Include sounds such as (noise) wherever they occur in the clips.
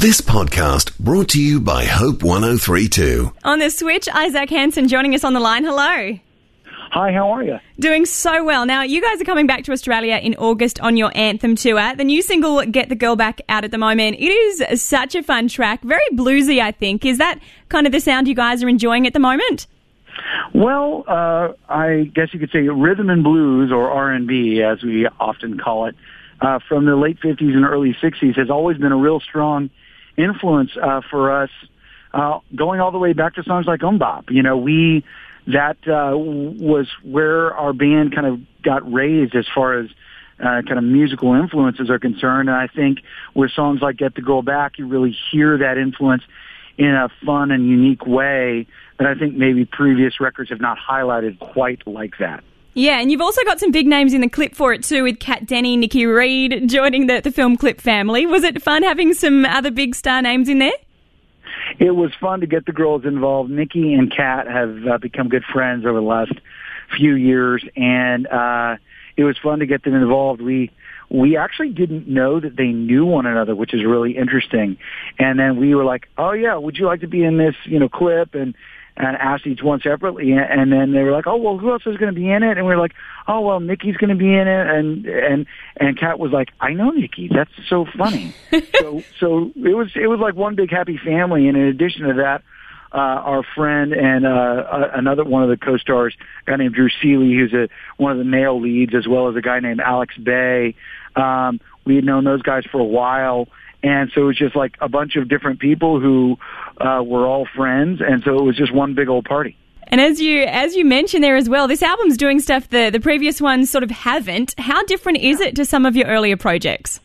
This podcast brought to you by Hope 1032. On the switch, Isaac Hanson joining us on the line. Hello. Hi, how are you? Doing so well. Now, you guys are coming back to Australia in August on your Anthem tour. The new single, Get the Girl Back, out at the moment. It is such a fun track, very bluesy, I think. Is that kind of the sound you guys are enjoying at the moment? Well, uh, I guess you could say rhythm and blues, or R&B, as we often call it, uh, from the late 50s and early 60s has always been a real strong influence uh, for us, uh, going all the way back to songs like MMMBop. You know, we that uh, was where our band kind of got raised as far as uh, kind of musical influences are concerned. And I think with songs like Get the Girl Back, you really hear that influence in a fun and unique way that I think maybe previous records have not highlighted quite like that. Yeah, and you've also got some big names in the clip for it too, with Kat Dennings, Nikki Reed joining the, the film clip family. Was it fun having some other big star names in there? it was fun to get the girls involved. Nikki and Kat have uh, become good friends over the last few years, and uh, it was fun to get them involved. We we actually didn't know that they knew one another, which is really interesting. And then we were like, "Oh yeah, would you like to be in this, you know, clip?" And and asked each one separately. And then they were like, "Oh well, who else is going to be in it?" And we are like, "Oh well, Nikki's going to be in it." And and and Kat was like, "I know Nikki. That's so funny." (laughs) so so it was it was like one big happy family. And in addition to that. Uh, our friend and uh, another one of the co-stars, a guy named Drew Seeley, who's a one of the male leads, as well as a guy named Alex Bay. Um, we had known those guys for a while, and so it was just like a bunch of different people who uh, were all friends, and so it was just one big old party. And as you as you mentioned there as well, this album's doing stuff the the previous ones sort of haven't. How different is it to some of your earlier projects?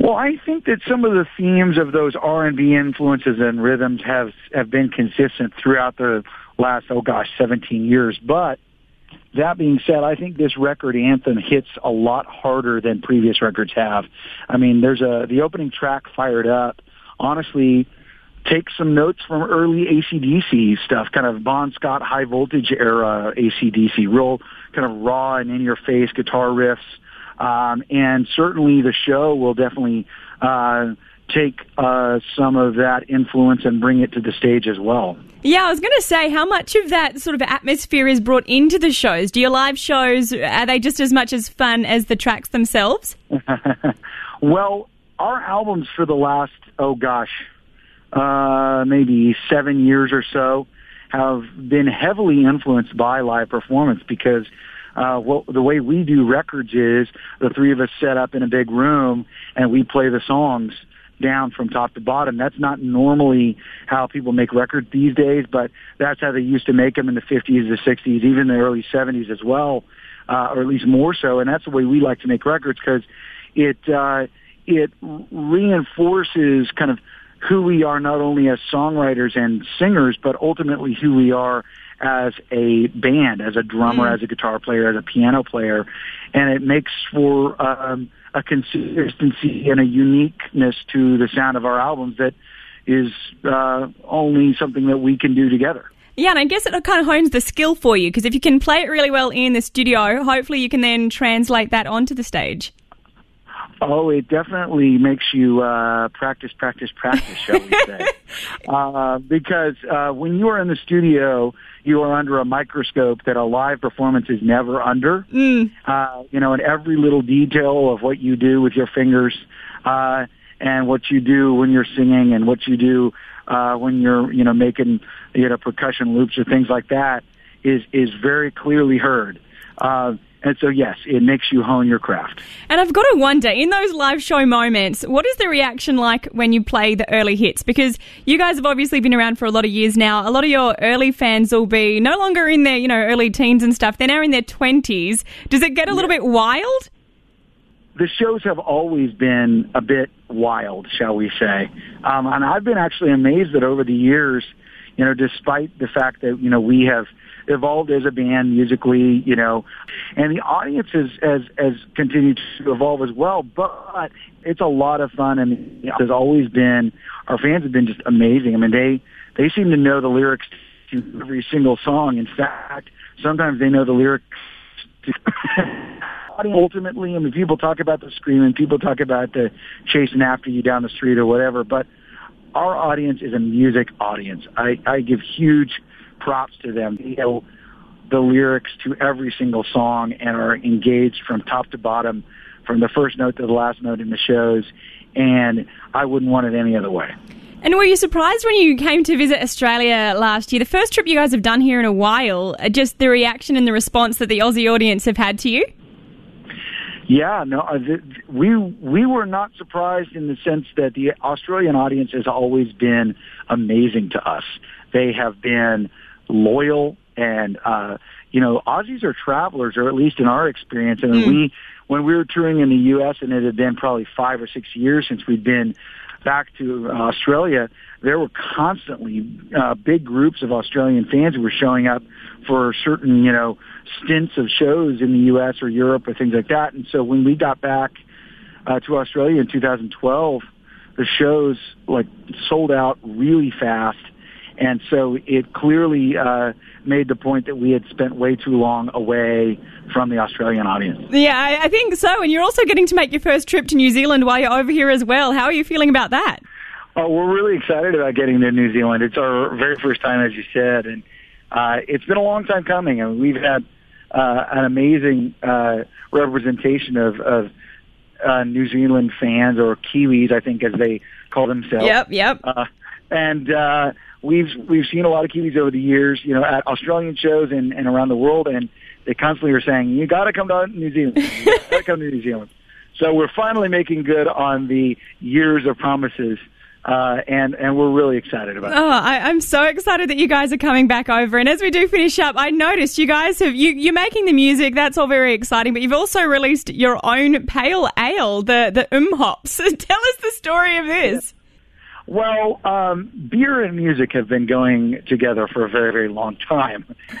Well, I think that some of the themes of those R and B influences and rhythms have have been consistent throughout the last oh gosh, 17 years. But that being said, I think this record anthem hits a lot harder than previous records have. I mean, there's a the opening track fired up. Honestly, take some notes from early AC/DC stuff, kind of Bon Scott high voltage era AC/DC, real kind of raw and in your face guitar riffs. Um, and certainly the show will definitely uh, take uh, some of that influence and bring it to the stage as well. Yeah, I was going to say, how much of that sort of atmosphere is brought into the shows? Do your live shows, are they just as much as fun as the tracks themselves? (laughs) well, our albums for the last, oh gosh, uh, maybe seven years or so have been heavily influenced by live performance because uh, the way we do records is the three of us set up in a big room and we play the songs down from top to bottom. That's not normally how people make records these days, but that's how they used to make them in the 50s, the 60s, even the early 70s as well, uh, or at least more so. And that's the way we like to make records because it uh, it reinforces kind of who we are not only as songwriters and singers, but ultimately who we are as a band, as a drummer, mm. as a guitar player, as a piano player, and it makes for um, a consistency and a uniqueness to the sound of our albums that is uh, only something that we can do together. Yeah, and I guess it kind of hones the skill for you because if you can play it really well in the studio, hopefully you can then translate that onto the stage. Oh, it definitely makes you uh, practice, practice, practice, shall we say? (laughs) uh, because uh, when you are in the studio, you are under a microscope that a live performance is never under. Mm. Uh, you know, and every little detail of what you do with your fingers, uh, and what you do when you're singing, and what you do uh, when you're, you know, making you know percussion loops or things like that is is very clearly heard. Uh, and so, yes, it makes you hone your craft. And I've got to wonder, in those live show moments, what is the reaction like when you play the early hits? Because you guys have obviously been around for a lot of years now. A lot of your early fans will be no longer in their, you know, early teens and stuff. They're now in their 20s. Does it get a little yeah. bit wild? The shows have always been a bit wild, shall we say. Um, and I've been actually amazed that over the years, you know, despite the fact that, you know, we have – evolved as a band musically, you know, and the audience has has, has continued to evolve as well. But it's a lot of fun, and there's always been our fans have been just amazing. I mean, they they seem to know the lyrics to every single song. In fact, sometimes they know the lyrics. To (laughs) ultimately, I mean, people talk about the screaming, people talk about the chasing after you down the street or whatever, but our audience is a music audience. I, I give huge props to them. You know the lyrics to every single song and are engaged from top to bottom, from the first note to the last note in the shows. And I wouldn't want it any other way. And were you surprised when you came to visit Australia last year? The first trip you guys have done here in a while, uh, just the reaction and the response that the Aussie audience have had to you? Yeah, no, uh, we we were not surprised in the sense that the Australian audience has always been amazing to us. They have been loyal and uh, you know, Aussies are travelers, or at least in our experience. And mm. we, when we were touring in the U.S., and it had been probably five or six years since we'd been back to Australia, there were constantly uh, big groups of Australian fans who were showing up for certain, you know, stints of shows in the U.S. or Europe or things like that. And so when we got back uh, to Australia in 2012, the shows like sold out really fast. And so it clearly uh, made the point that we had spent way too long away from the Australian audience. Yeah, I, I think so. And you're also getting to make your first trip to New Zealand while you're over here as well. How are you feeling about that? Oh, we're really excited about getting to New Zealand. It's our very first time, as you said, and uh, it's been a long time coming. I and mean, we've had uh, an amazing uh, representation of, of uh, New Zealand fans or Kiwis, I think, as they call themselves. Yep, yep. Uh, and uh, we've we've seen a lot of Kiwis over the years, you know, at Australian shows and, and around the world, and they constantly are saying, "You got to come to New Zealand. You got to come to New Zealand." (laughs) So we're finally making good on the years of promises uh, and and we're really excited about. It. Oh, I, am so excited that you guys are coming back over. And as we do finish up, I noticed you guys have you you're making the music. That's all very exciting. But you've also released your own pale ale, the the Um Hops. (laughs) Tell us the story of this. Well, um, beer and music have been going together for a very, very long time, (laughs)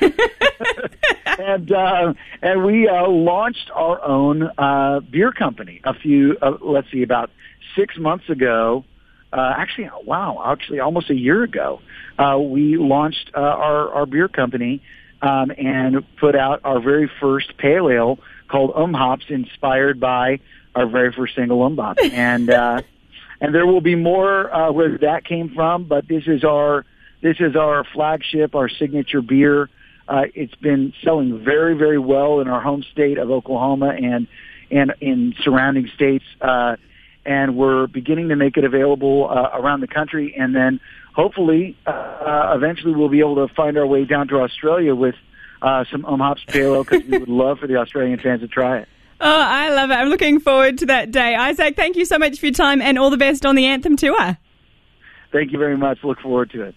and uh, and we uh, launched our own uh, beer company a few, uh, let's see, about six months ago uh, actually, wow, actually almost a year ago, uh, we launched uh, our, our beer company um, and put out our very first pale ale called Um Hops, inspired by our very first single Um Bop. And uh, (laughs) and there will be more uh, where that came from, but this is our this is our flagship, our signature beer. Uh, it's been selling very, very well in our home state of Oklahoma and and in surrounding states. Uh, and we're beginning to make it available uh, around the country. And then hopefully, uh, eventually, we'll be able to find our way down to Australia with uh, some Um Hops Pale because we would love for the Australian fans to try it. Oh, I love it. I'm looking forward to that day. Isaac, thank you so much for your time and all the best on the Anthem Tour. Thank you very much. Look forward to it.